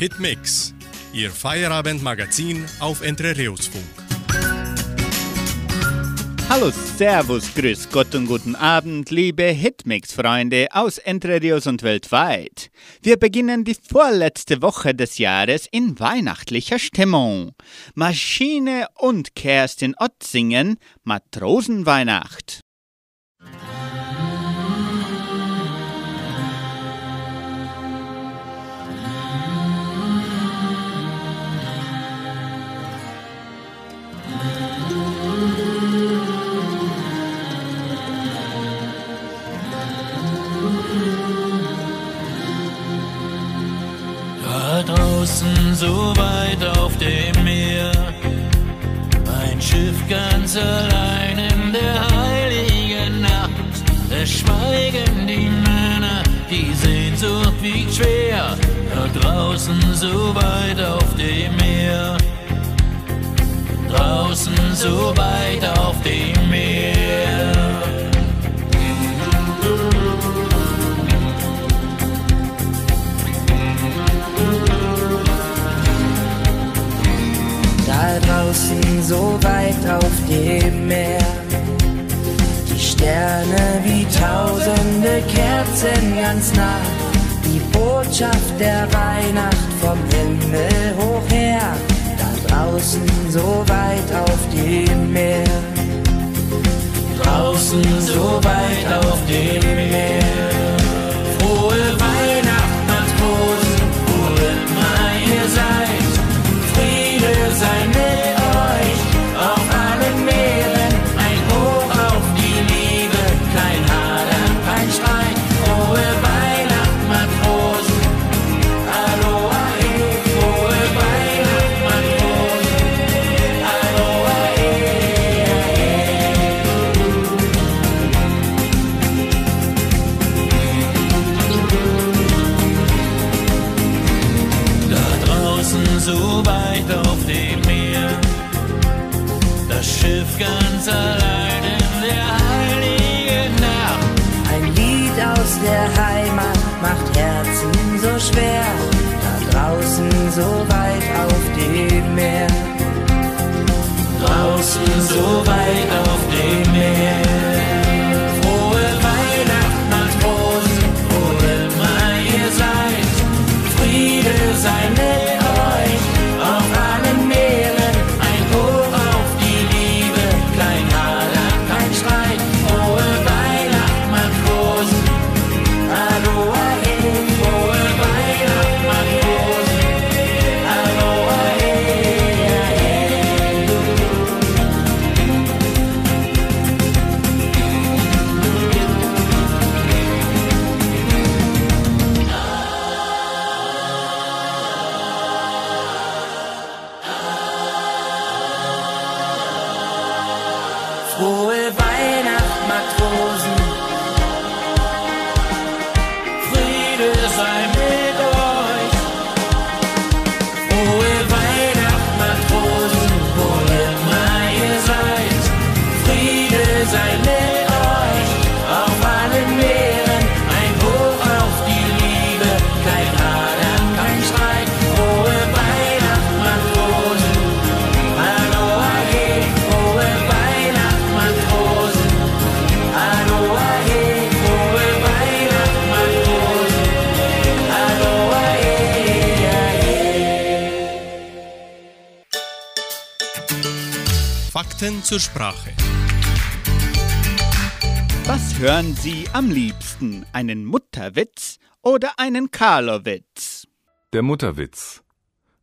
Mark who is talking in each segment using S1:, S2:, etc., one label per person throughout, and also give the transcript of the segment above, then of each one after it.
S1: Hitmix, Ihr Feierabendmagazin auf Entre Reus Funk.
S2: Hallo, Servus, Grüß Gott und guten Abend, liebe Hitmix-Freunde aus Entre Rios und weltweit. Wir beginnen die vorletzte Woche des Jahres in weihnachtlicher Stimmung. Maschine und Kerstin Ott singen Matrosenweihnacht.
S3: Draußen so weit auf dem Meer. Ein Schiff ganz allein in der heiligen Nacht. Es schweigen die Männer, die Sehnsucht wiegt schwer. Da draußen so weit auf dem Meer. Draußen so weit auf dem Meer.
S4: Da draußen so weit auf dem Meer. Die Sterne wie tausende Kerzen ganz nah. Die Botschaft der Weihnacht vom Himmel hoch her. Da draußen so weit auf dem Meer.
S3: Draußen so weit auf dem Meer.
S1: Fakten zur Sprache.
S2: Was hören Sie am liebsten? Einen Mutterwitz oder einen Karlowitz?
S5: Der Mutterwitz.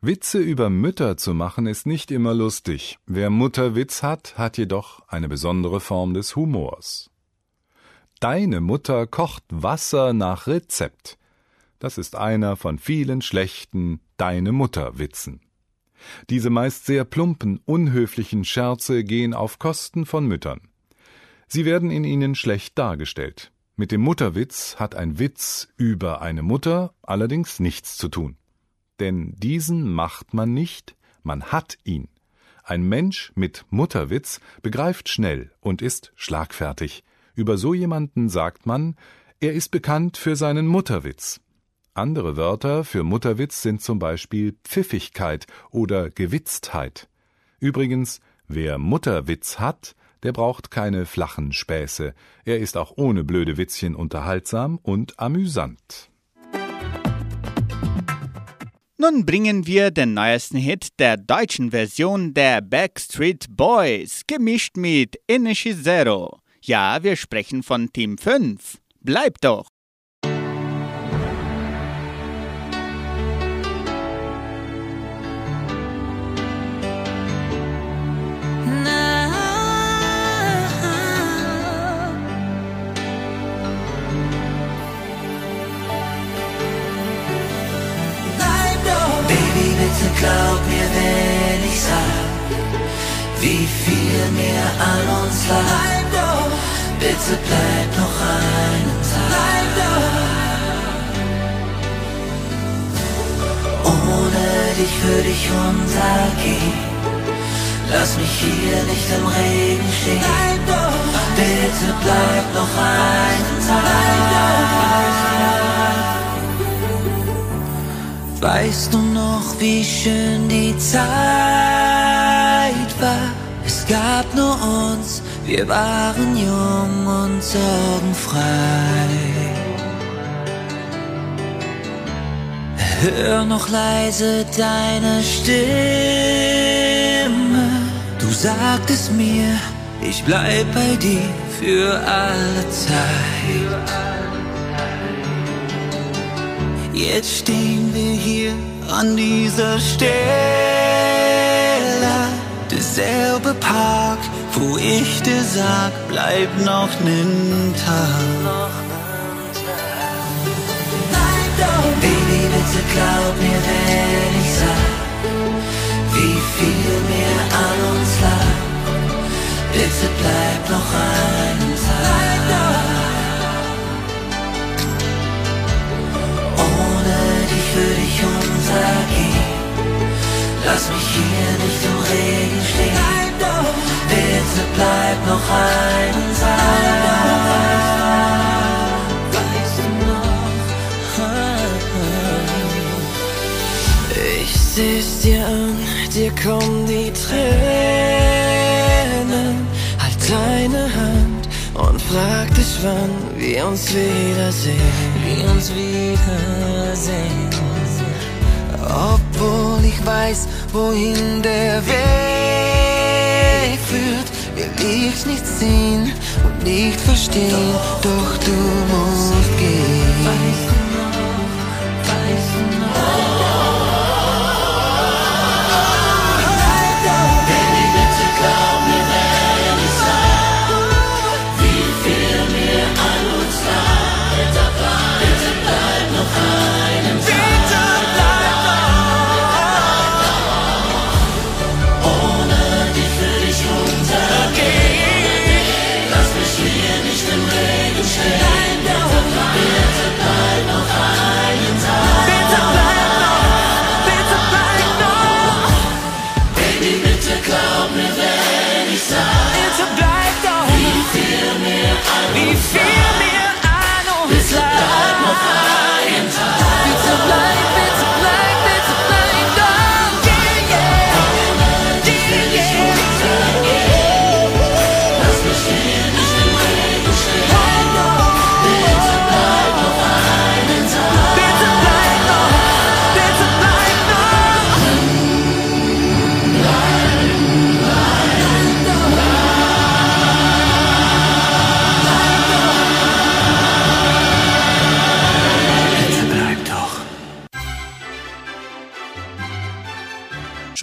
S5: Witze über Mütter zu machen ist nicht immer lustig. Wer Mutterwitz hat, hat jedoch eine besondere Form des Humors. Deine Mutter kocht Wasser nach Rezept. Das ist einer von vielen schlechten Deine Mutter Witzen. Diese meist sehr plumpen, unhöflichen Scherze gehen auf Kosten von Müttern. Sie werden in ihnen schlecht dargestellt. Mit dem Mutterwitz hat ein Witz über eine Mutter allerdings nichts zu tun. Denn diesen macht man nicht, man hat ihn. Ein Mensch mit Mutterwitz begreift schnell und ist schlagfertig. Über so jemanden sagt man, er ist bekannt für seinen Mutterwitz. Andere Wörter für Mutterwitz sind zum Beispiel Pfiffigkeit oder Gewitztheit. Übrigens, wer Mutterwitz hat, der braucht keine flachen Späße. Er ist auch ohne blöde Witzchen unterhaltsam und amüsant.
S2: Nun bringen wir den neuesten Hit der deutschen Version der Backstreet Boys, gemischt mit Energy Zero. Ja, wir sprechen von Team 5. Bleibt doch!
S4: Glaub mir, wenn ich sag, wie viel mir an uns lag. Bitte bleib noch einen Tag. Ohne dich würde ich untergehen. Lass mich hier nicht im Regen stehen. Bitte bleib noch einen Tag. Weißt du noch, wie schön die Zeit war? Es gab nur uns, wir waren jung und sorgenfrei. Hör noch leise deine Stimme. Du sagtest mir, ich bleib bei dir für alle Zeit. Jetzt stehen wir hier an dieser Stelle. Derselbe Park, wo ich dir sag, bleib noch nen Tag. Baby, bitte glaub mir, wenn ich sag, wie viel mir an uns lag. Bitte bleib noch einen Tag. Lass mich hier nicht im Regen stehen. Bleib doch. Bitte bleib noch einen Tag. Weißt du noch? Ich seh's dir an, dir kommen die Tränen. Halt deine Hand und frag dich, wann wir uns wiedersehen. Wir uns wiedersehen. Obwohl ich weiß, wohin der Weg führt, will ich nicht sehen und nicht verstehen, doch du musst gehen.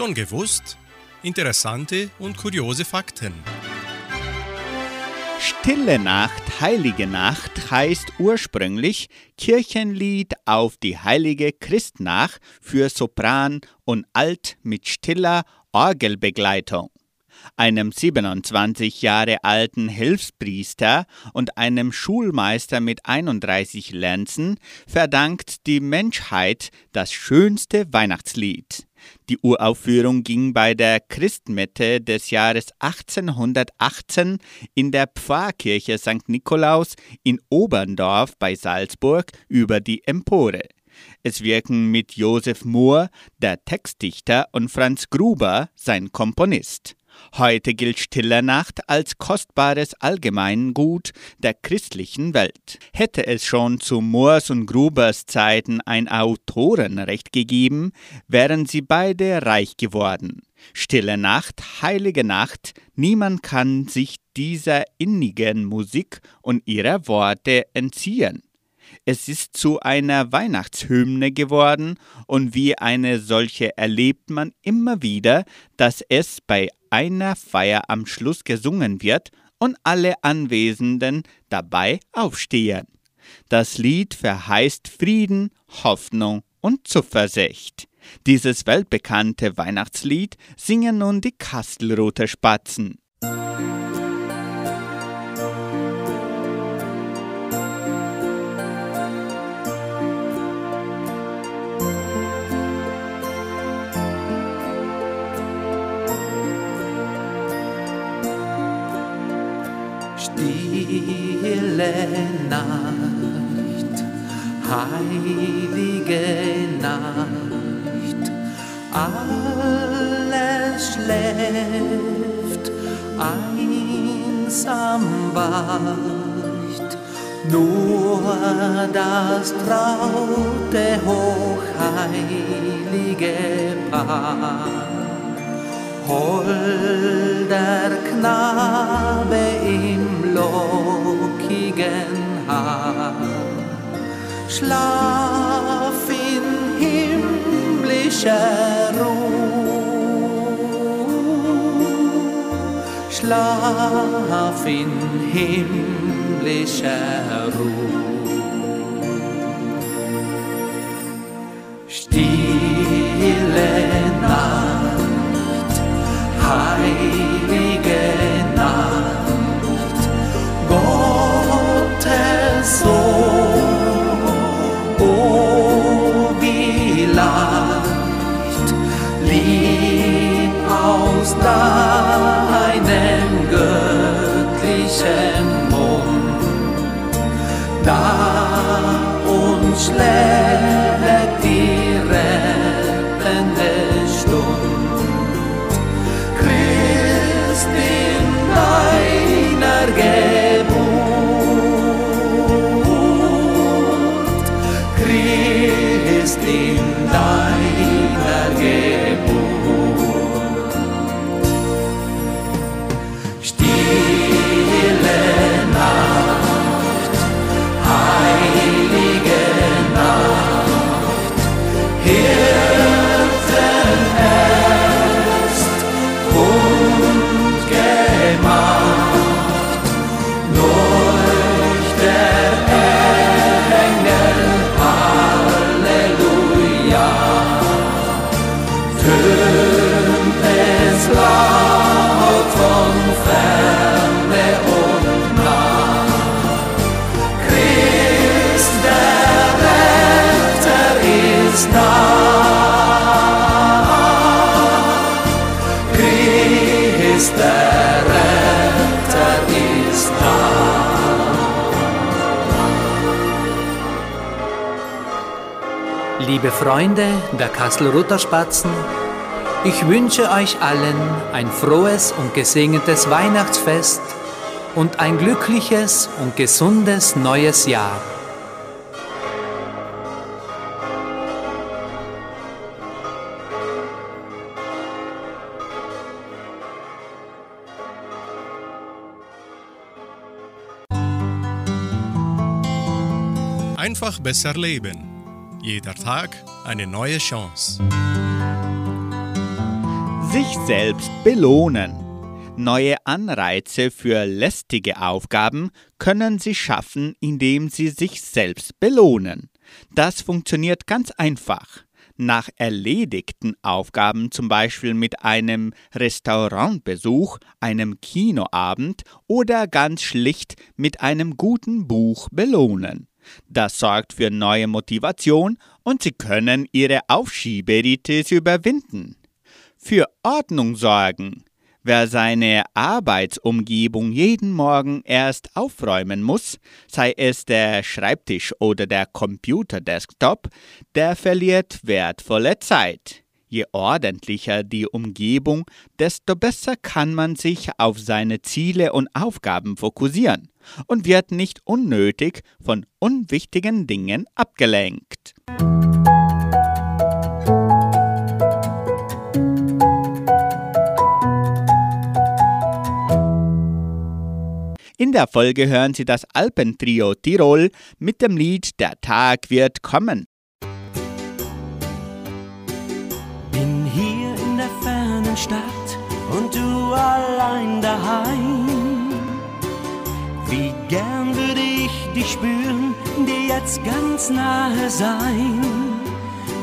S1: Schon gewusst? Interessante und kuriose Fakten.
S2: Stille Nacht, heilige Nacht heißt ursprünglich Kirchenlied auf die heilige Christnach für Sopran und Alt mit stiller Orgelbegleitung einem 27 Jahre alten Hilfspriester und einem Schulmeister mit 31 Lenzen, verdankt die Menschheit das schönste Weihnachtslied. Die Uraufführung ging bei der Christmette des Jahres 1818 in der Pfarrkirche St. Nikolaus in Oberndorf bei Salzburg über die Empore. Es wirken mit Josef Mohr, der Textdichter, und Franz Gruber, sein Komponist. Heute gilt Stille Nacht als kostbares Allgemeingut der christlichen Welt. Hätte es schon zu Moors und Grubers Zeiten ein Autorenrecht gegeben, wären sie beide reich geworden. Stille Nacht, heilige Nacht, niemand kann sich dieser innigen Musik und ihrer Worte entziehen. Es ist zu einer Weihnachtshymne geworden und wie eine solche erlebt man immer wieder, dass es bei einer Feier am Schluss gesungen wird und alle Anwesenden dabei aufstehen. Das Lied verheißt Frieden, Hoffnung und Zuversicht. Dieses weltbekannte Weihnachtslied singen nun die Kastelruther Spatzen.
S6: Alles schläft, einsam wacht, nur das traute, hochheilige Paar holder Knabe im lockigen Haar. Schlaf in himmlischer Schlaf in himmlischer Ruhe. Christ in
S7: Liebe Freunde der Kastelruther Spatzen, ich wünsche euch allen ein frohes und gesegnetes Weihnachtsfest und ein glückliches und gesundes neues Jahr.
S1: Einfach besser leben. Jeder Tag eine neue Chance.
S2: Sich selbst belohnen. Neue Anreize für lästige Aufgaben können Sie schaffen, indem Sie sich selbst belohnen. Das funktioniert ganz einfach. Nach erledigten Aufgaben, zum Beispiel mit einem Restaurantbesuch, einem Kinoabend oder ganz schlicht mit einem guten Buch belohnen. Das sorgt für neue Motivation und Sie können Ihre Aufschieberitis überwinden. Für Ordnung sorgen. Wer seine Arbeitsumgebung jeden Morgen erst aufräumen muss, sei es der Schreibtisch oder der Computerdesktop, der verliert wertvolle Zeit. Je ordentlicher die Umgebung, desto besser kann man sich auf seine Ziele und Aufgaben fokussieren und wird nicht unnötig von unwichtigen Dingen abgelenkt. In der Folge hören Sie das Alpentrio Tirol mit dem Lied Der Tag wird kommen.
S8: Bin hier in der fernen Stadt und du allein daheim. Wie gern würde ich dich spüren, dir jetzt ganz nahe sein.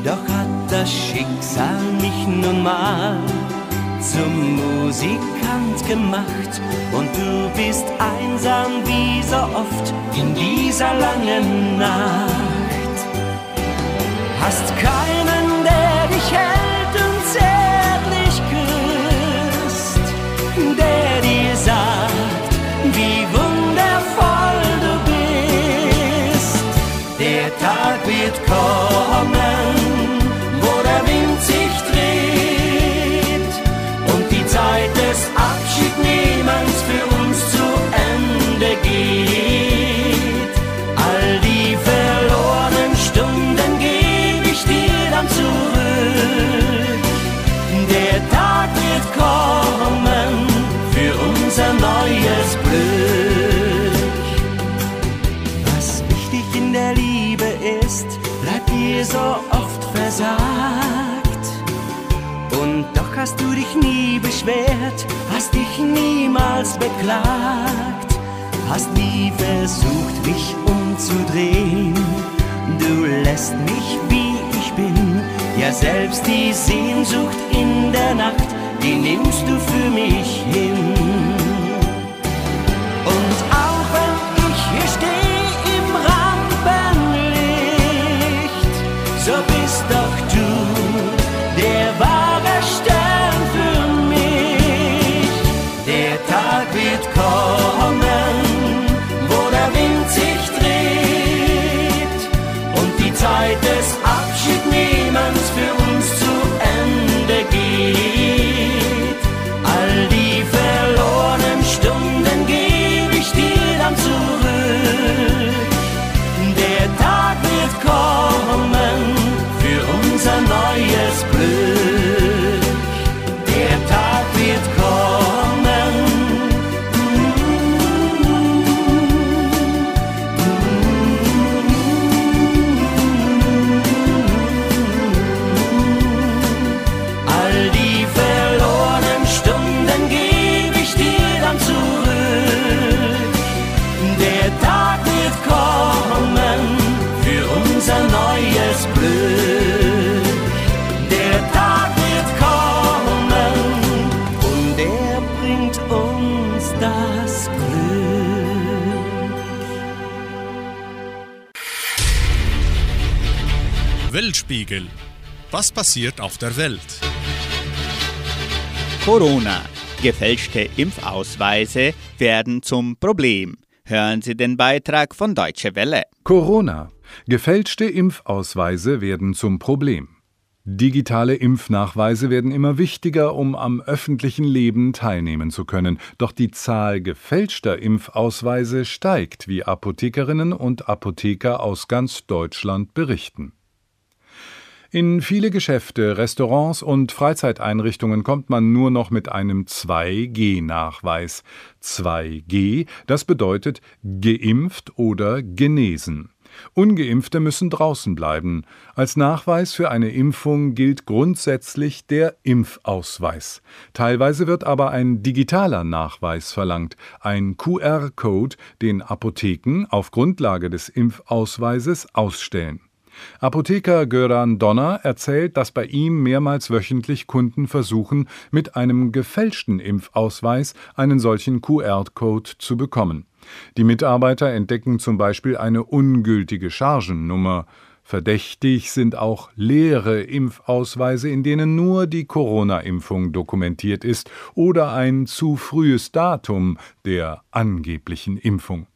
S8: Doch hat das Schicksal mich nun mal zum Musikant gemacht und du bist einsam wie so oft in dieser langen Nacht. Hast keinen, der Zeit des Abschiednehmens für uns zu Ende geht. All die verlorenen Stunden gebe ich dir dann zurück. Der Tag wird kommen für unser neues Glück. Was wichtig in der Liebe ist, bleibt dir so hast du dich nie beschwert, hast dich niemals beklagt, hast nie versucht, mich umzudrehen. Du lässt mich, wie ich bin, ja selbst die Sehnsucht in der Nacht, die nimmst du für mich hin.
S1: Weltspiegel. Was passiert auf der Welt?
S2: Corona. Gefälschte Impfausweise werden zum Problem. Hören Sie den Beitrag von Deutsche Welle.
S5: Corona. Gefälschte Impfausweise werden zum Problem. Digitale Impfnachweise werden immer wichtiger, um am öffentlichen Leben teilnehmen zu können. Doch die Zahl gefälschter Impfausweise steigt, wie Apothekerinnen und Apotheker aus ganz Deutschland berichten. In viele Geschäfte, Restaurants und Freizeiteinrichtungen kommt man nur noch mit einem 2G-Nachweis. 2G, das bedeutet geimpft oder genesen. Ungeimpfte müssen draußen bleiben. Als Nachweis für eine Impfung gilt grundsätzlich der Impfausweis. Teilweise wird aber ein digitaler Nachweis verlangt, ein QR-Code, den Apotheken auf Grundlage des Impfausweises ausstellen. Apotheker Göran Donner erzählt, dass bei ihm mehrmals wöchentlich Kunden versuchen, mit einem gefälschten Impfausweis einen solchen QR-Code zu bekommen. Die Mitarbeiter entdecken zum Beispiel eine ungültige Chargennummer. Verdächtig sind auch leere Impfausweise, in denen nur die Corona-Impfung dokumentiert ist oder ein zu frühes Datum der angeblichen Impfung.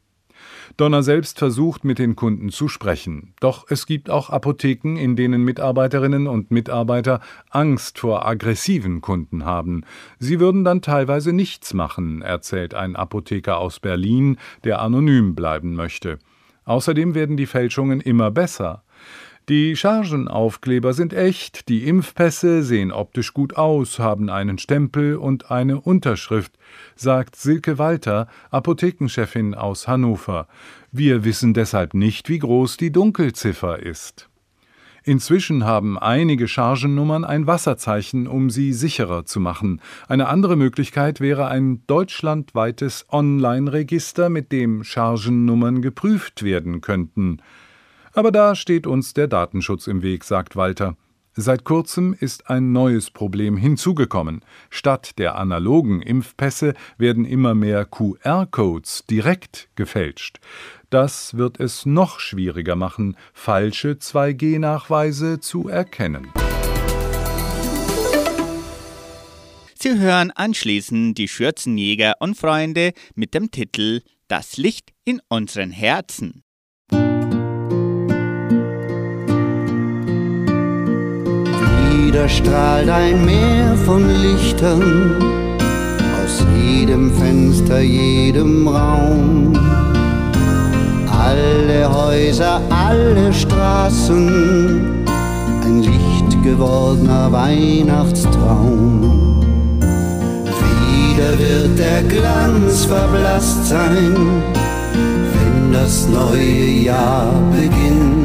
S5: Donner selbst versucht, mit den Kunden zu sprechen. Doch es gibt auch Apotheken, in denen Mitarbeiterinnen und Mitarbeiter Angst vor aggressiven Kunden haben. Sie würden dann teilweise nichts machen, erzählt ein Apotheker aus Berlin, der anonym bleiben möchte. Außerdem werden die Fälschungen immer besser. Die Chargenaufkleber sind echt, die Impfpässe sehen optisch gut aus, haben einen Stempel und eine Unterschrift, sagt Silke Walter, Apothekenchefin aus Hannover. Wir wissen deshalb nicht, wie groß die Dunkelziffer ist. Inzwischen haben einige Chargennummern ein Wasserzeichen, um sie sicherer zu machen. Eine andere Möglichkeit wäre ein deutschlandweites Online-Register, mit dem Chargennummern geprüft werden könnten. Aber da steht uns der Datenschutz im Weg, sagt Walter. Seit kurzem ist ein neues Problem hinzugekommen. Statt der analogen Impfpässe werden immer mehr QR-Codes direkt gefälscht. Das wird es noch schwieriger machen, falsche 2G-Nachweise zu erkennen.
S2: Sie hören anschließend die Schürzenjäger und Freunde mit dem Titel Das Licht in unseren Herzen.
S9: Wieder strahlt ein Meer von Lichtern aus jedem Fenster, jedem Raum. Alle Häuser, alle Straßen, ein Licht gewordener Weihnachtstraum. Wieder wird der Glanz verblasst sein, wenn das neue Jahr beginnt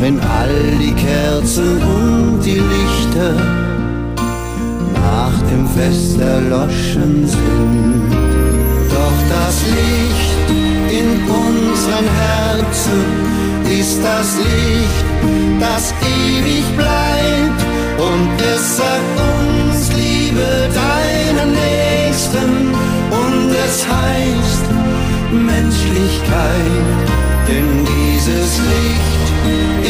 S9: wenn all die Kerzen und die Lichter nach dem Fest erloschen sind. Doch das Licht in unseren Herzen ist das Licht, das ewig bleibt und es sagt uns, liebe deinen Nächsten und es heißt Menschlichkeit, denn dieses Licht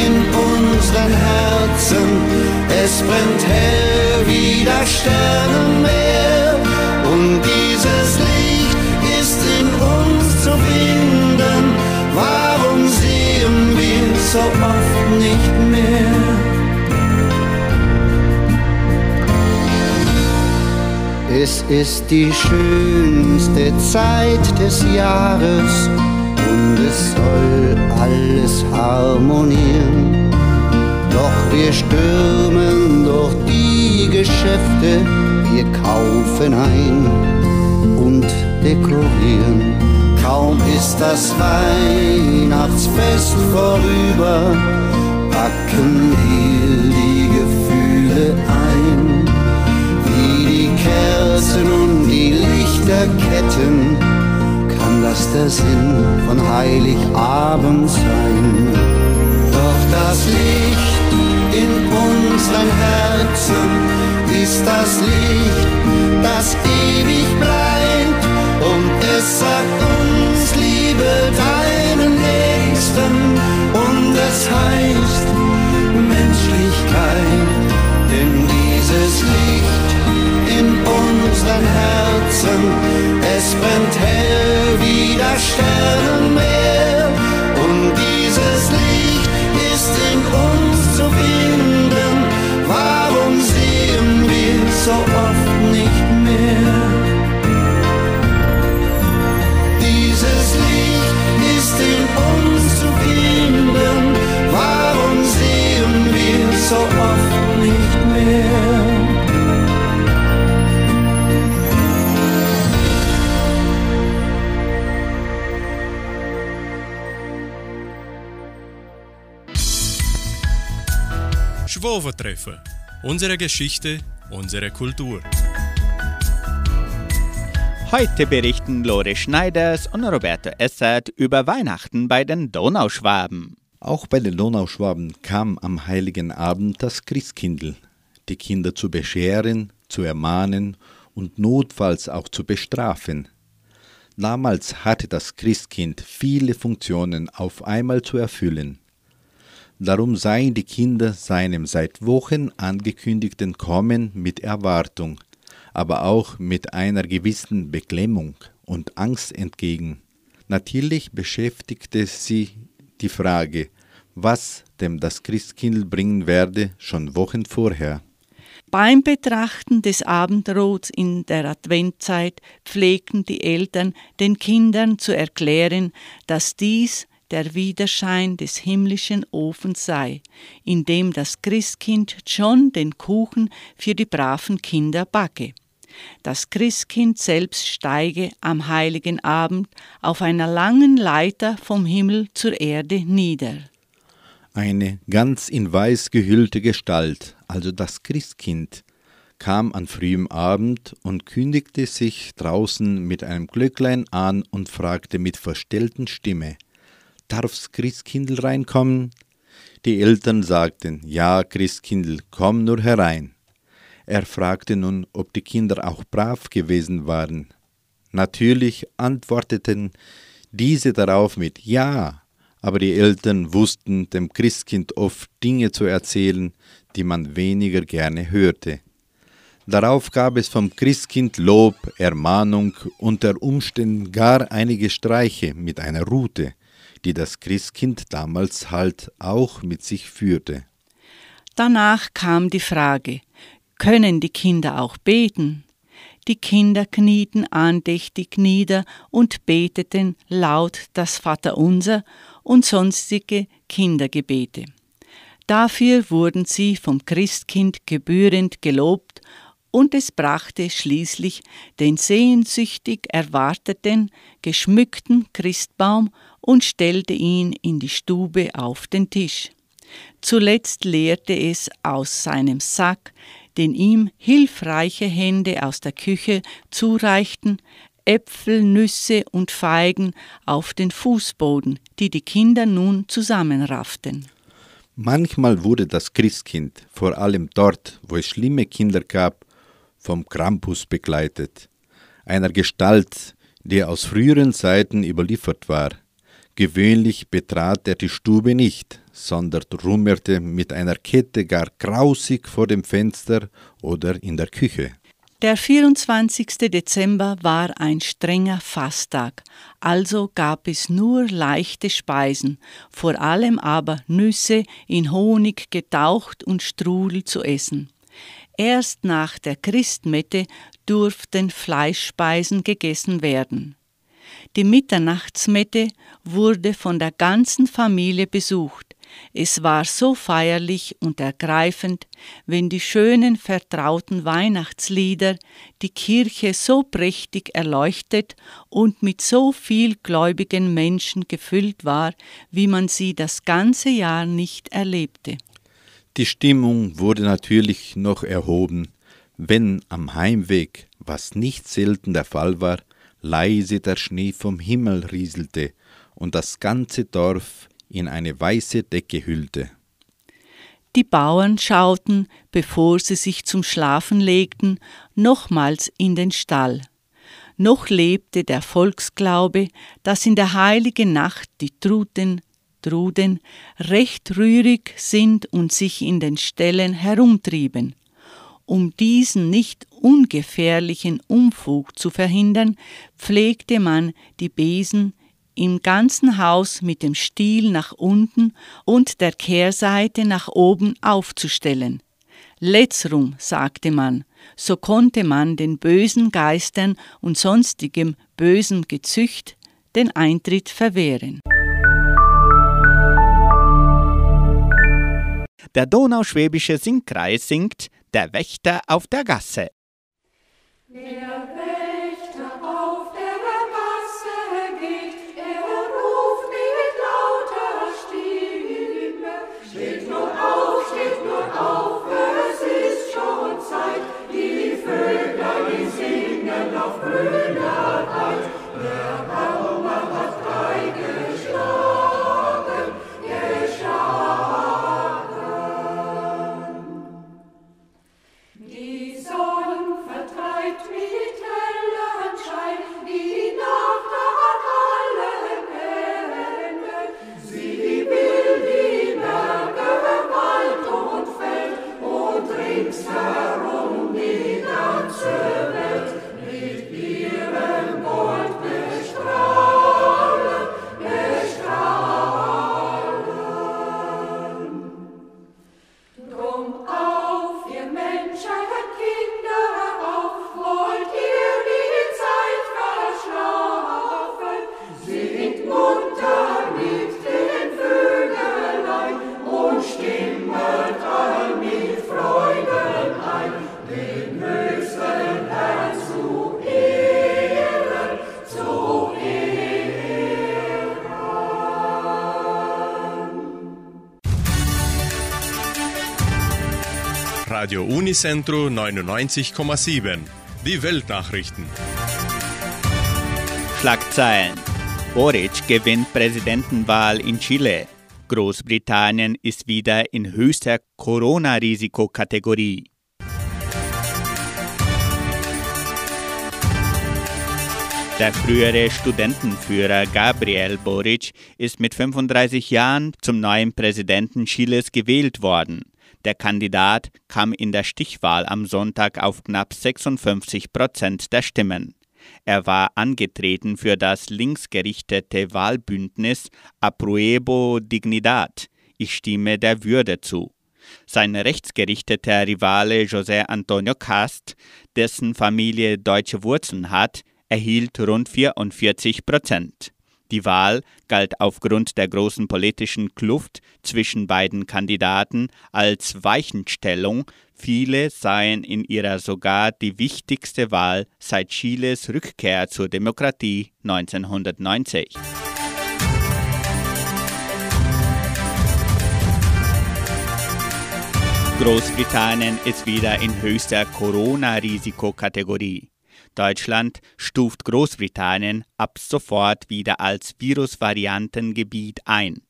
S9: in unseren Herzen. Es brennt hell wie das Sternenmeer und dieses Licht ist in uns zu finden. Warum sehen wir so oft nicht mehr? Es ist die schönste Zeit des Jahres soll alles harmonieren. Doch wir stürmen durch die Geschäfte, wir kaufen ein und dekorieren. Kaum ist das Weihnachtsfest vorüber, packen wir die Gefühle ein. Wie die Kerzen und die Lichterketten das der Sinn von Heiligabend sein. Doch das Licht in unseren Herzen ist das Licht, das ewig bleibt. Und es sagt uns, liebe deinen Nächsten. Und es heißt Menschlichkeit, denn dieses Licht in unseren Herzen, es brennt hell wie das
S1: Schwovertreffen. Unsere Geschichte, unsere Kultur.
S2: Heute berichten Lore Schneiders und Roberto Essert über Weihnachten bei den Donauschwaben.
S10: Auch bei den Donauschwaben kam am heiligen Abend das Christkindl, die Kinder zu bescheren, zu ermahnen und notfalls auch zu bestrafen. Damals hatte das Christkind viele Funktionen auf einmal zu erfüllen. Darum seien die Kinder seinem seit Wochen angekündigten Kommen mit Erwartung, aber auch mit einer gewissen Beklemmung und Angst entgegen. Natürlich beschäftigte sie die Frage, was dem das Christkindl bringen werde, schon Wochen vorher.
S11: Beim Betrachten des Abendrots in der Adventzeit pflegten die Eltern den Kindern zu erklären, dass dies der Widerschein des himmlischen Ofens sei, in dem das Christkind schon den Kuchen für die braven Kinder backe. Das Christkind selbst steige am heiligen Abend auf einer langen Leiter vom Himmel zur Erde nieder.
S10: Eine ganz in weiß gehüllte Gestalt, also das Christkind, kam an frühem Abend und kündigte sich draußen mit einem Glöcklein an und fragte mit verstellten Stimme Darf's Christkindl reinkommen? Die Eltern sagten Ja, Christkindl, komm nur herein. Er fragte nun, ob die Kinder auch brav gewesen waren. Natürlich antworteten diese darauf mit Ja, aber die Eltern wussten dem Christkind oft Dinge zu erzählen, die man weniger gerne hörte. Darauf gab es vom Christkind Lob, Ermahnung, unter Umständen gar einige Streiche mit einer Rute, die das Christkind damals halt auch mit sich führte.
S11: Danach kam die Frage, können die Kinder auch beten? Die Kinder knieten andächtig nieder und beteten laut das Vaterunser und sonstige Kindergebete. Dafür wurden sie vom Christkind gebührend gelobt und es brachte schließlich den sehnsüchtig erwarteten, geschmückten Christbaum und stellte ihn in die Stube auf den Tisch. Zuletzt leerte es aus seinem Sack den ihm hilfreiche Hände aus der Küche zureichten, Äpfel, Nüsse und Feigen auf den Fußboden, die die Kinder nun zusammenrafften.
S10: Manchmal wurde das Christkind, vor allem dort, wo es schlimme Kinder gab, vom Krampus begleitet, einer Gestalt, die aus früheren Zeiten überliefert war. Gewöhnlich betrat er die Stube nicht, sondern rummerte mit einer Kette gar grausig vor dem Fenster oder in der Küche.
S11: Der 24. Dezember war ein strenger Fasttag, also gab es nur leichte Speisen, vor allem aber Nüsse in Honig getaucht und Strudel zu essen. Erst nach der Christmette durften Fleischspeisen gegessen werden. Die Mitternachtsmette wurde von der ganzen Familie besucht. Es war so feierlich und ergreifend, wenn die schönen vertrauten Weihnachtslieder die Kirche so prächtig erleuchtet und mit so viel gläubigen Menschen gefüllt war, wie man sie das ganze Jahr nicht erlebte.
S10: Die Stimmung wurde natürlich noch erhoben, wenn am Heimweg, was nicht selten der Fall war, leise der Schnee vom Himmel rieselte und das ganze Dorf in eine weiße Decke hüllte.
S11: Die Bauern schauten, bevor sie sich zum Schlafen legten, nochmals in den Stall. Noch lebte der Volksglaube, dass in der heiligen Nacht die Truten, Truden recht rührig sind und sich in den Ställen herumtrieben. Um diesen nicht ungefährlichen Umfug zu verhindern, pflegte man die Besen im ganzen Haus mit dem Stiel nach unten und der Kehrseite nach oben aufzustellen. Letzrum, sagte man, so konnte man den bösen Geistern und sonstigem bösen Gezücht den Eintritt verwehren.
S2: Der Donauschwäbische Singkreis singt Der Wächter auf der Gasse.
S12: Der
S1: Radio Unicentro 99,7. Die Weltnachrichten.
S2: Schlagzeilen. Boric gewinnt Präsidentenwahl in Chile. Großbritannien ist wieder in höchster Corona-Risikokategorie. Der frühere Studentenführer Gabriel Boric ist mit 35 Jahren zum neuen Präsidenten Chiles gewählt worden. Der Kandidat kam in der Stichwahl am Sonntag auf knapp 56 Prozent der Stimmen. Er war angetreten für das linksgerichtete Wahlbündnis Apruebo Dignidad. Ich stimme der Würde zu. Sein rechtsgerichteter Rivale José Antonio Cast, dessen Familie deutsche Wurzeln hat, erhielt rund 44 Prozent. Die Wahl galt aufgrund der großen politischen Kluft zwischen beiden Kandidaten als Weichenstellung. Viele seien in ihrer sogar die wichtigste Wahl seit Chiles Rückkehr zur Demokratie 1990. Großbritannien ist wieder in höchster Corona-Risikokategorie. Deutschland stuft Großbritannien ab sofort wieder als Virusvariantengebiet ein.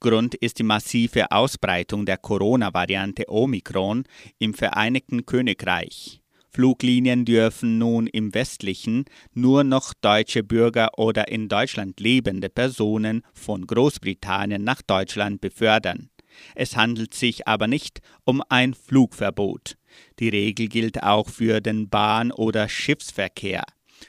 S2: Grund ist die massive Ausbreitung der Corona-Variante Omikron im Vereinigten Königreich. Fluglinien dürfen nun im westlichen nur noch deutsche Bürger oder in Deutschland lebende Personen von Großbritannien nach Deutschland befördern. Es handelt sich aber nicht um ein Flugverbot. Die Regel gilt auch für den Bahn- oder Schiffsverkehr.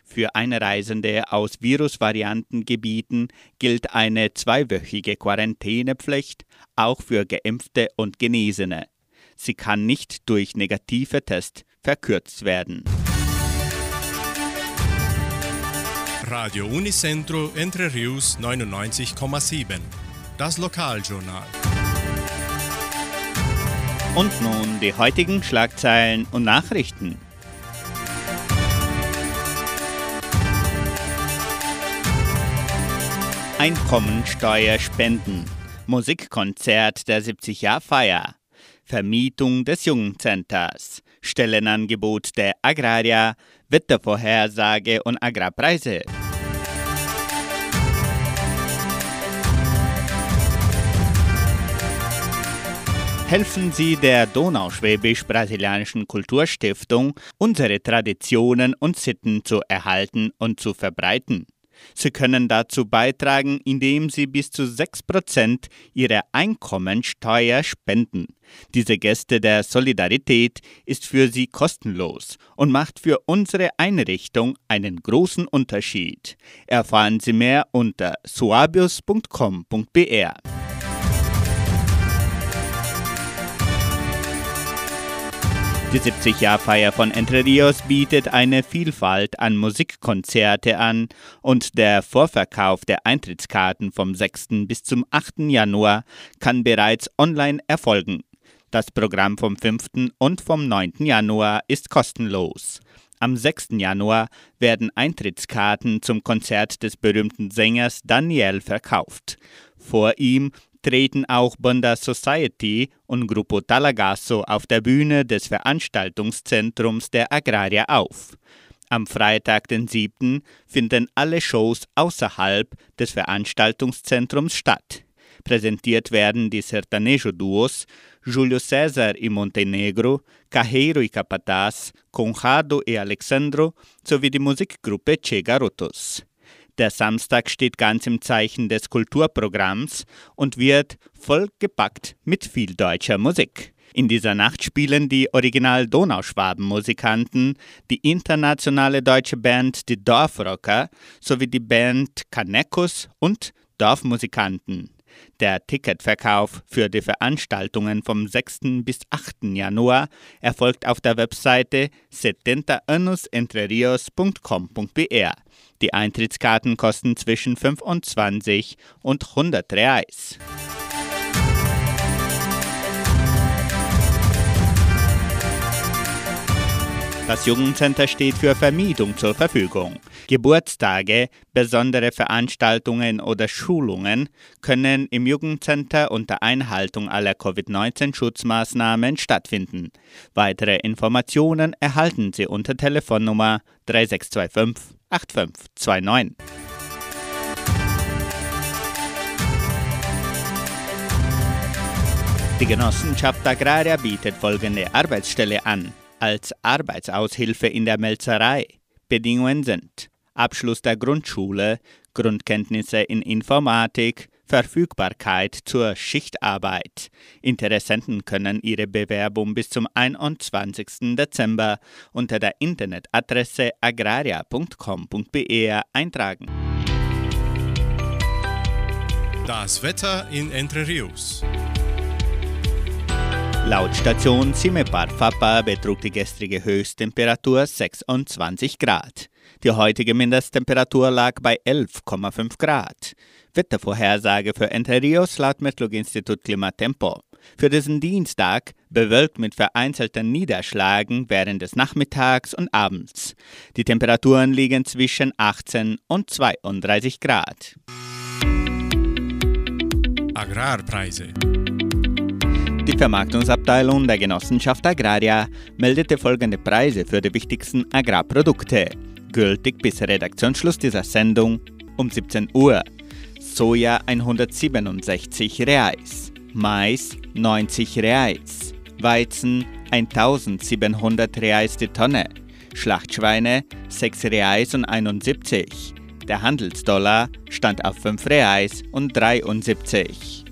S2: Für Einreisende aus Virusvariantengebieten gilt eine zweiwöchige Quarantänepflicht, auch für Geimpfte und Genesene. Sie kann nicht durch negative Tests verkürzt werden.
S1: Radio Unicentro Entre Rius 99,7. Das Lokaljournal.
S2: Und nun die heutigen Schlagzeilen und Nachrichten. Einkommensteuerspenden, Musikkonzert der 70-Jahr-Feier, Vermietung des Jugendcenters, Stellenangebot der Agraria, Wettervorhersage und Agrarpreise. Helfen Sie der Donauschwäbisch-Brasilianischen Kulturstiftung, unsere Traditionen und Sitten zu erhalten und zu verbreiten. Sie können dazu beitragen, indem Sie bis zu 6% Ihrer Einkommensteuer spenden. Diese Geste der Solidarität ist für Sie kostenlos und macht für unsere Einrichtung einen großen Unterschied. Erfahren Sie mehr unter suabius.com.br. Die 70-Jahr-Feier von Entre Rios bietet eine Vielfalt an Musikkonzerte an und der Vorverkauf der Eintrittskarten vom 6. bis zum 8. Januar kann bereits online erfolgen. Das Programm vom 5. und vom 9. Januar ist kostenlos. Am 6. Januar werden Eintrittskarten zum Konzert des berühmten Sängers Daniel verkauft. Vor ihm treten auch Banda Society und Gruppo Talagasso auf der Bühne des Veranstaltungszentrums der Agraria auf. Am Freitag, den 7., finden alle Shows außerhalb des Veranstaltungszentrums statt. Präsentiert werden die Sertanejo-Duos Julio César y Montenegro, Cajeiro y Capataz, Conrado y Alexandro sowie die Musikgruppe Che Garotos. Der Samstag steht ganz im Zeichen des Kulturprogramms und wird vollgepackt mit viel deutscher Musik. In dieser Nacht spielen die Original-Donauschwaben-Musikanten, die internationale deutsche Band Die Dorfrocker sowie die Band Kanekos und Dorfmusikanten. Der Ticketverkauf für die Veranstaltungen vom 6. bis 8. Januar erfolgt auf der Webseite 70anusentrerios.com.br. Die Eintrittskarten kosten zwischen 25 und 100 Reais. Das Jugendcenter steht für Vermietung zur Verfügung. Geburtstage, besondere Veranstaltungen oder Schulungen können im Jugendcenter unter Einhaltung aller Covid-19-Schutzmaßnahmen stattfinden. Weitere Informationen erhalten Sie unter Telefonnummer 3625 8529. Die Genossenschaft Agraria bietet folgende Arbeitsstelle an. Als Arbeitsaushilfe in der Melzerei. Bedingungen sind Abschluss der Grundschule, Grundkenntnisse in Informatik, Verfügbarkeit zur Schichtarbeit. Interessenten können ihre Bewerbung bis zum 21. Dezember unter der Internetadresse agraria.com.br eintragen.
S1: Das Wetter in Entre Rios.
S2: Laut Station Cimepar Fapa betrug die gestrige Höchsttemperatur 26 Grad. Die heutige Mindesttemperatur lag bei 11,5 Grad. Wettervorhersage für Entre Rios laut Metlog-Institut Klimatempo. Für diesen Dienstag bewölkt mit vereinzelten Niederschlagen während des Nachmittags und Abends. Die Temperaturen liegen zwischen 18 und 32 Grad.
S1: Agrarpreise.
S2: Die Vermarktungsabteilung der Genossenschaft Agraria meldete folgende Preise für die wichtigsten Agrarprodukte, gültig bis Redaktionsschluss dieser Sendung um 17 Uhr. Soja 167 Reais, Mais 90 Reais, Weizen 1700 Reais die Tonne, Schlachtschweine 6 Reais und 71. Der Handelsdollar stand auf 5 Reais und 73.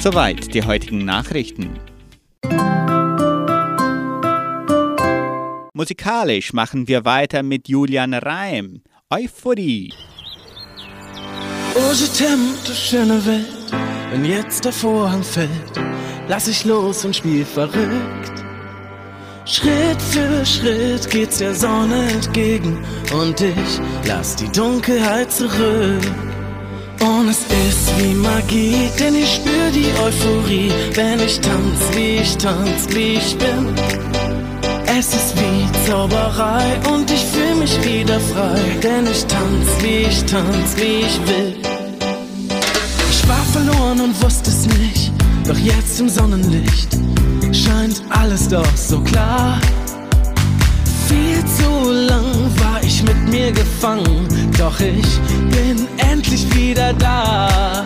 S2: Soweit die heutigen Nachrichten. Musikalisch machen wir weiter mit Julian Reim. Euphorie.
S13: Oh, je t'aime, du schöne Welt. Wenn jetzt der Vorhang fällt, lass ich los und spiel verrückt. Schritt für Schritt geht's der Sonne entgegen und ich lass die Dunkelheit zurück. Und es ist wie Magie, denn ich spür die Euphorie, wenn ich tanz, wie ich tanz, wie ich bin. Es ist wie Zauberei und ich fühl mich wieder frei, denn ich tanz, wie ich tanz, wie ich will. Ich war verloren und wusste es nicht, doch jetzt im Sonnenlicht scheint alles doch so klar. Viel zu lang war ich mit mir gefangen, doch ich bin endlich wieder da.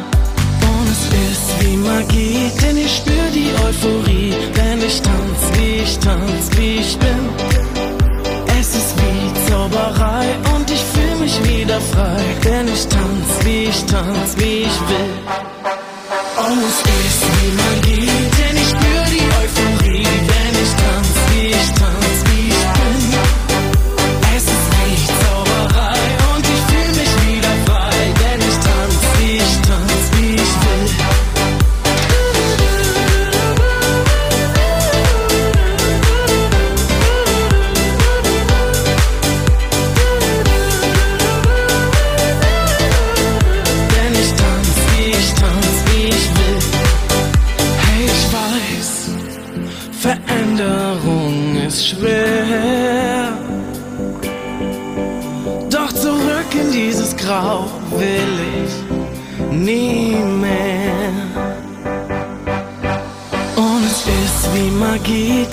S13: Und es ist wie Magie, denn ich spür die Euphorie, wenn ich tanz, wie ich tanz, wie ich bin. Es ist wie Zauberei und ich fühl mich wieder frei, denn ich tanz, wie ich tanz, wie ich will. Und es ist wie Magie,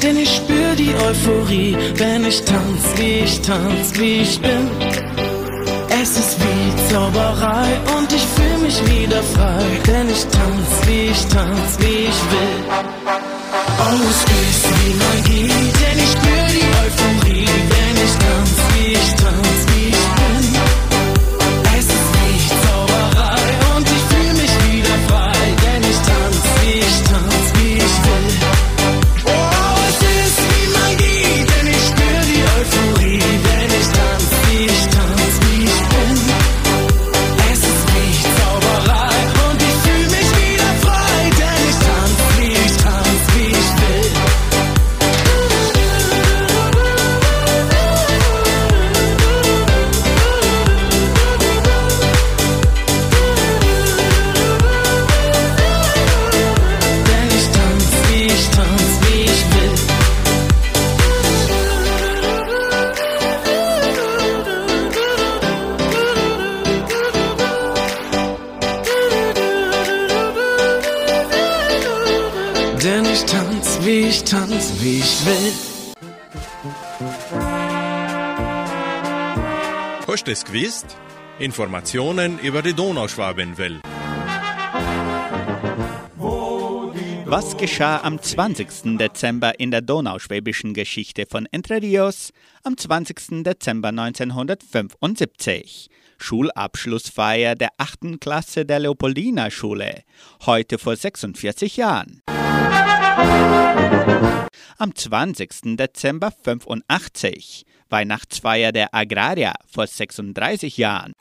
S13: denn ich spür die Euphorie, wenn ich tanz, wie ich tanz, wie ich bin. Es ist wie Zauberei und ich fühl mich wieder frei, denn ich tanz, wie ich tanz, wie ich will. Oh, es ist wie Magie, denn ich spür es
S1: gewusst? Informationen über die Donauschwabenwelle.
S2: Was geschah am 20. Dezember in der donauschwäbischen Geschichte von Entre Rios? Am 20. Dezember 1975. Schulabschlussfeier der 8. Klasse der Leopoldina Schule. Heute vor 46 Jahren. Am 20. Dezember 85. Weihnachtsfeier der Agraria vor 36 Jahren.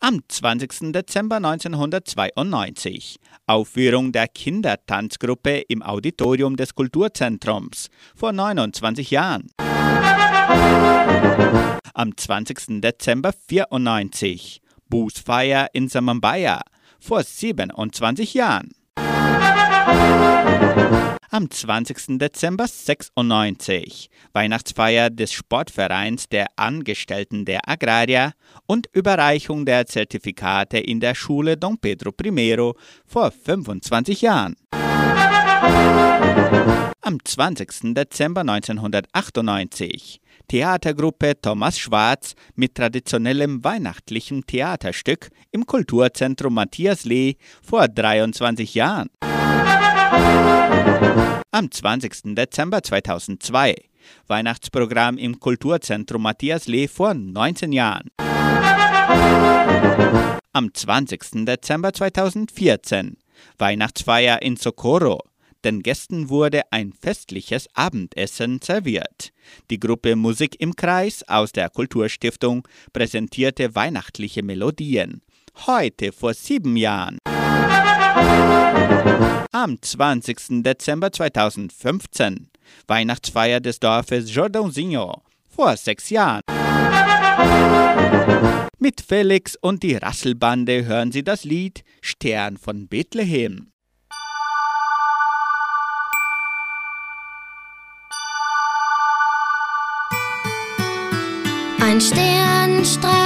S2: Am 20. Dezember 1992 Aufführung der Kindertanzgruppe im Auditorium des Kulturzentrums vor 29 Jahren. Am 20. Dezember 94 Bußfeier in Samambaya vor 27 Jahren. Am 20. Dezember 96 Weihnachtsfeier des Sportvereins der Angestellten der Agraria und Überreichung der Zertifikate in der Schule Don Pedro I vor 25 Jahren. Am 20. Dezember 1998 Theatergruppe Thomas Schwarz mit traditionellem weihnachtlichem Theaterstück im Kulturzentrum Matthias Lee vor 23 Jahren. Am 20. Dezember 2002 Weihnachtsprogramm im Kulturzentrum Matthias Lee vor 19 Jahren. Am 20. Dezember 2014 Weihnachtsfeier in Socorro. Den Gästen wurde ein festliches Abendessen serviert. Die Gruppe Musik im Kreis aus der Kulturstiftung präsentierte weihnachtliche Melodien. Heute vor sieben Jahren. Am 20. Dezember 2015 Weihnachtsfeier des Dorfes Jordãozinho vor sechs Jahren. Mit Felix und die Rasselbande hören Sie das Lied Stern von Bethlehem.
S14: Ein Stern strahlt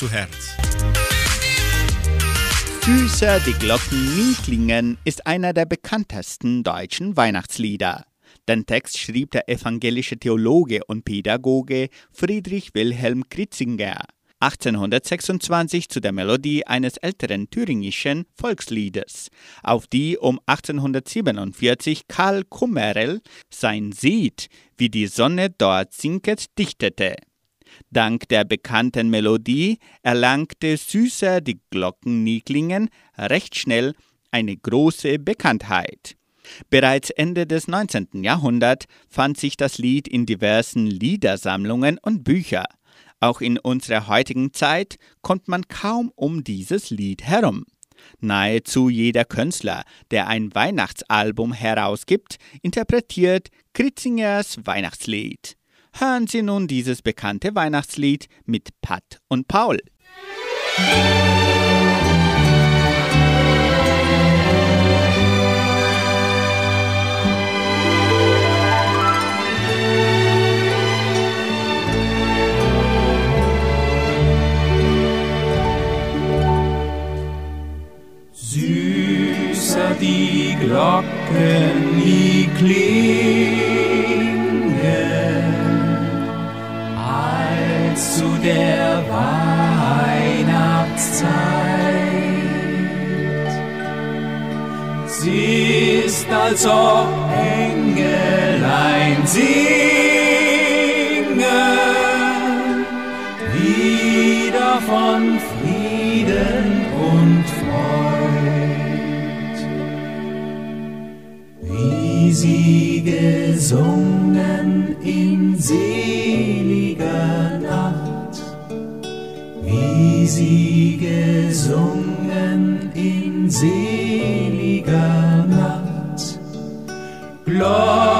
S1: zu Herz.
S2: Süßer die Glocken nie klingen ist einer der bekanntesten deutschen Weihnachtslieder. Den Text schrieb der evangelische Theologe und Pädagoge Friedrich Wilhelm Kritzinger 1826 zu der Melodie eines älteren thüringischen Volksliedes, auf die um 1847 Karl Kummerel sein Sied Wie die Sonne dort sinket dichtete. Dank der bekannten Melodie erlangte Süßer die Glocken nie klingen recht schnell eine große Bekanntheit. Bereits Ende des 19. Jahrhunderts fand sich das Lied in diversen Liedersammlungen und Büchern. Auch in unserer heutigen Zeit kommt man kaum um dieses Lied herum. Nahezu jeder Künstler, der ein Weihnachtsalbum herausgibt, interpretiert Kritzingers Weihnachtslied. Hören Sie nun dieses bekannte Weihnachtslied mit Pat und Paul.
S6: Süßer die Glocken nie klingen, zu der Weihnachtszeit. Sie ist, als ob Engelein singen, wieder von Frieden und Freud. Wie sie gesungen in seliger wie sie gesungen in seliger Nacht, Glocken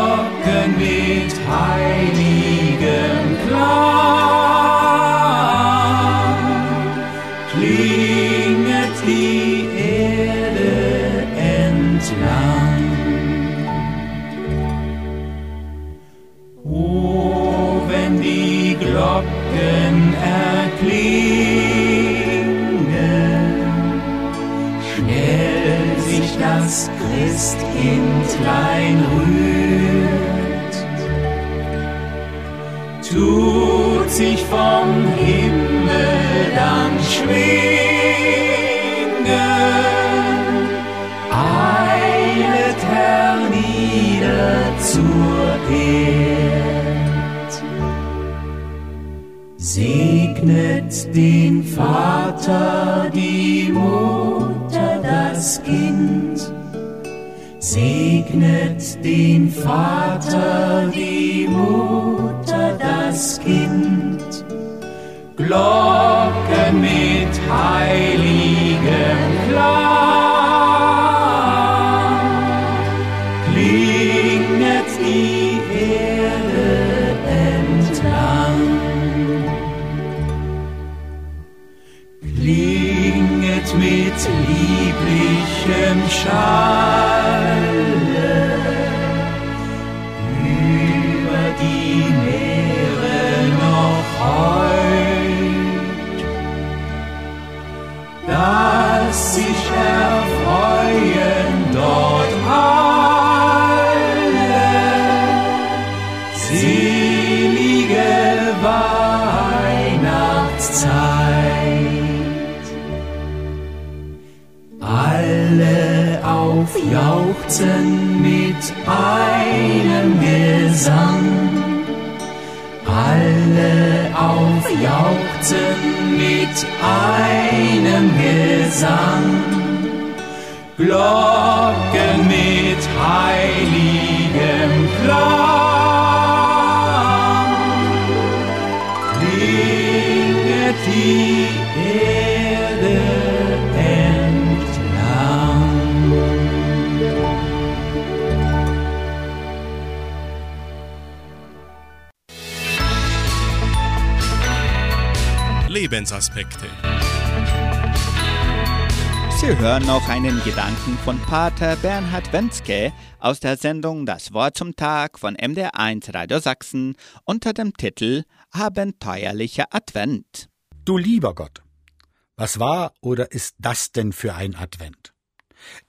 S6: Christkindlein rührt, tut sich vom Himmel dann schwingen, eilet hernieder zur Erd. Segnet den Vater, die Mutter, das Kind. Segnet den Vater, die Mutter, das Kind. Glocken mit heiligem Klang. Klinget die Erde entlang. Klinget mit lieblichem Schalle
S2: Sie hören noch einen Gedanken von Pater Bernhard Wenzke aus der Sendung Das Wort zum Tag von MDR1 Radio Sachsen unter dem Titel abenteuerlicher Advent.
S15: Du lieber Gott, was war oder ist das denn für ein Advent?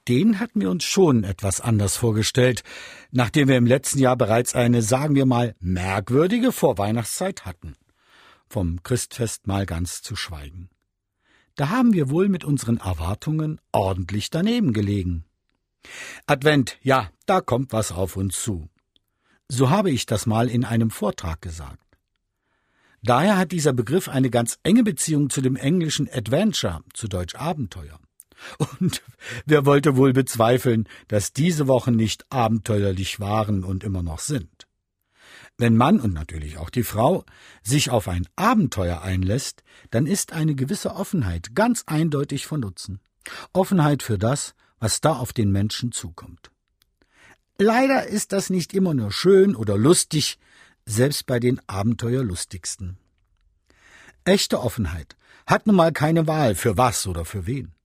S15: Den hatten wir uns schon etwas anders vorgestellt, nachdem wir im letzten Jahr bereits eine, sagen wir mal, merkwürdige Vorweihnachtszeit hatten. Vom Christfest mal ganz zu schweigen. Da haben wir wohl mit unseren Erwartungen ordentlich daneben gelegen. Advent, ja, da kommt was auf uns zu. So habe ich das mal in einem Vortrag gesagt. Daher hat dieser Begriff eine ganz enge Beziehung zu dem englischen Adventure, zu Deutsch Abenteuer. Und wer wollte wohl bezweifeln, dass diese Wochen nicht abenteuerlich waren und immer noch sind? Wenn Mann und natürlich auch die Frau sich auf ein Abenteuer einlässt, dann ist eine gewisse Offenheit ganz eindeutig von Nutzen. Offenheit für das, was da auf den Menschen zukommt. Leider ist das nicht immer nur schön oder lustig, selbst bei den Abenteuerlustigsten. Echte Offenheit hat nun mal keine Wahl, für was oder für wen.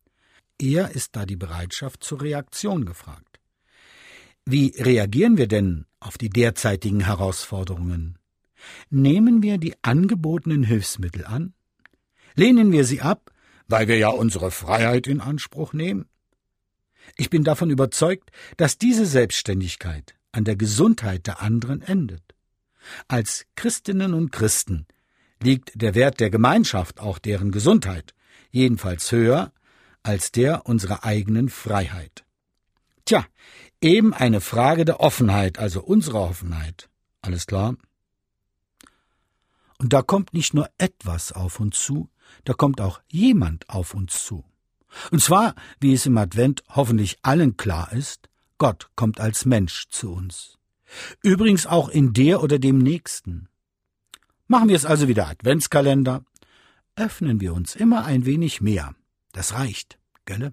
S15: Eher ist da die Bereitschaft zur Reaktion gefragt. Wie reagieren wir denn auf die derzeitigen Herausforderungen? Nehmen wir die angebotenen Hilfsmittel an? Lehnen wir sie ab, weil wir ja unsere Freiheit in Anspruch nehmen? Ich bin davon überzeugt, dass diese Selbstständigkeit an der Gesundheit der anderen endet. Als Christinnen und Christen liegt der Wert der Gemeinschaft, auch deren Gesundheit, jedenfalls höher als der unserer eigenen Freiheit. Tja, eben eine Frage der Offenheit, also unserer Offenheit. Alles klar? Und da kommt nicht nur etwas auf uns zu, da kommt auch jemand auf uns zu. Und zwar, wie es im Advent hoffentlich allen klar ist, Gott kommt als Mensch zu uns. Übrigens auch in der oder dem nächsten. Machen wir es also wieder Adventskalender. Öffnen wir uns immer ein wenig mehr. Das reicht, gell?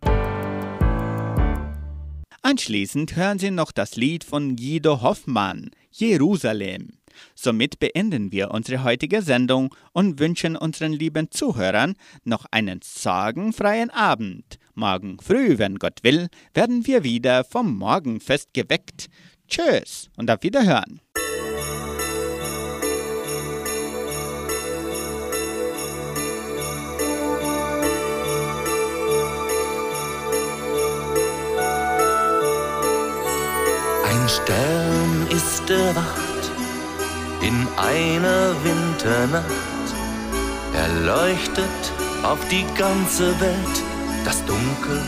S2: Anschließend hören Sie noch das Lied von Guido Hoffmann, Jerusalem. Somit beenden wir unsere heutige Sendung und wünschen unseren lieben Zuhörern noch einen sorgenfreien Abend. Morgen früh, wenn Gott will, werden wir wieder vom Morgenfest geweckt. Tschüss und auf Wiederhören.
S16: Ein Stern ist erwacht in einer Winternacht. Er leuchtet auf die ganze Welt, das Dunkel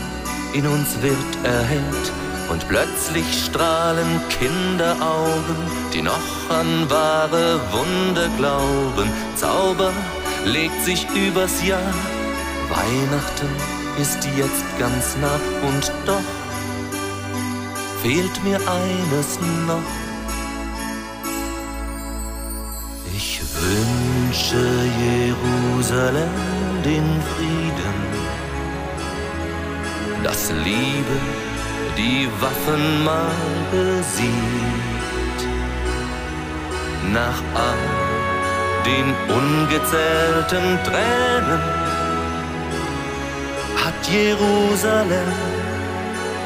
S16: in uns wird erhellt. Und plötzlich strahlen Kinderaugen, die noch an wahre Wunder glauben. Zauber legt sich übers Jahr, Weihnachten ist jetzt ganz nah und doch fehlt mir eines noch. Ich wünsche Jerusalem den Frieden, dass Liebe die Waffen mal besiegt. Nach all den ungezählten Tränen hat Jerusalem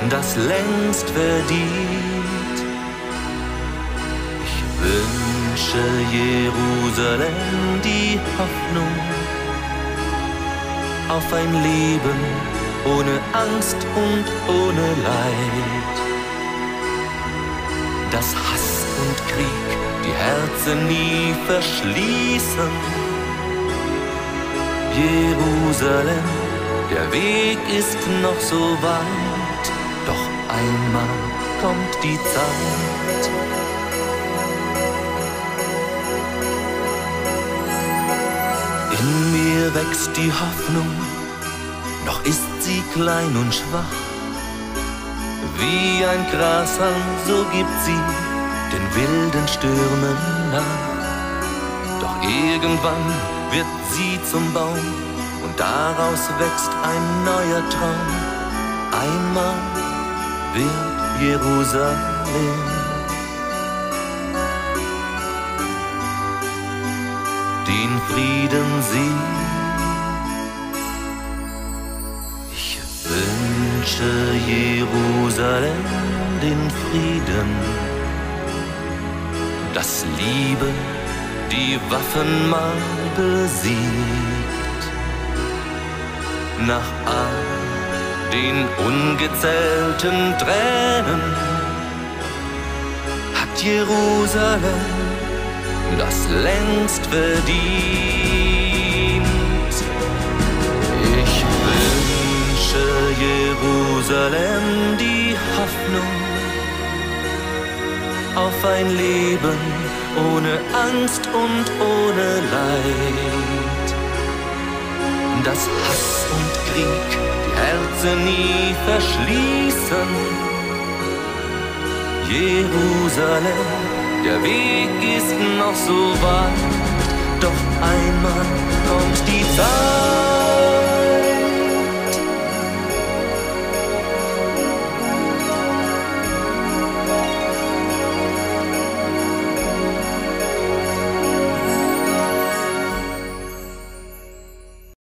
S16: das längst verdient. Ich wünsche Jerusalem die Hoffnung auf ein Leben ohne Angst und ohne Leid. Dass Hass und Krieg die Herzen nie verschließen. Jerusalem, der Weg ist noch so weit, einmal kommt die Zeit. In mir wächst die Hoffnung, noch ist sie klein und schwach. Wie ein Grashalm, so gibt sie den wilden Stürmen nach. Doch irgendwann wird sie zum Baum und daraus wächst ein neuer Traum. Einmal wird Jerusalem. Den Frieden sie wünsche Jerusalem den Frieden, dass Liebe die Waffen mal besiegt. Nach all den ungezählten Tränen hat Jerusalem das längst verdient. Ich wünsche Jerusalem die Hoffnung auf ein Leben ohne Angst und ohne Leid. Dass Hass und Krieg Herzen nie verschließen. Jerusalem, der Weg ist noch so weit, doch einmal kommt die Zeit.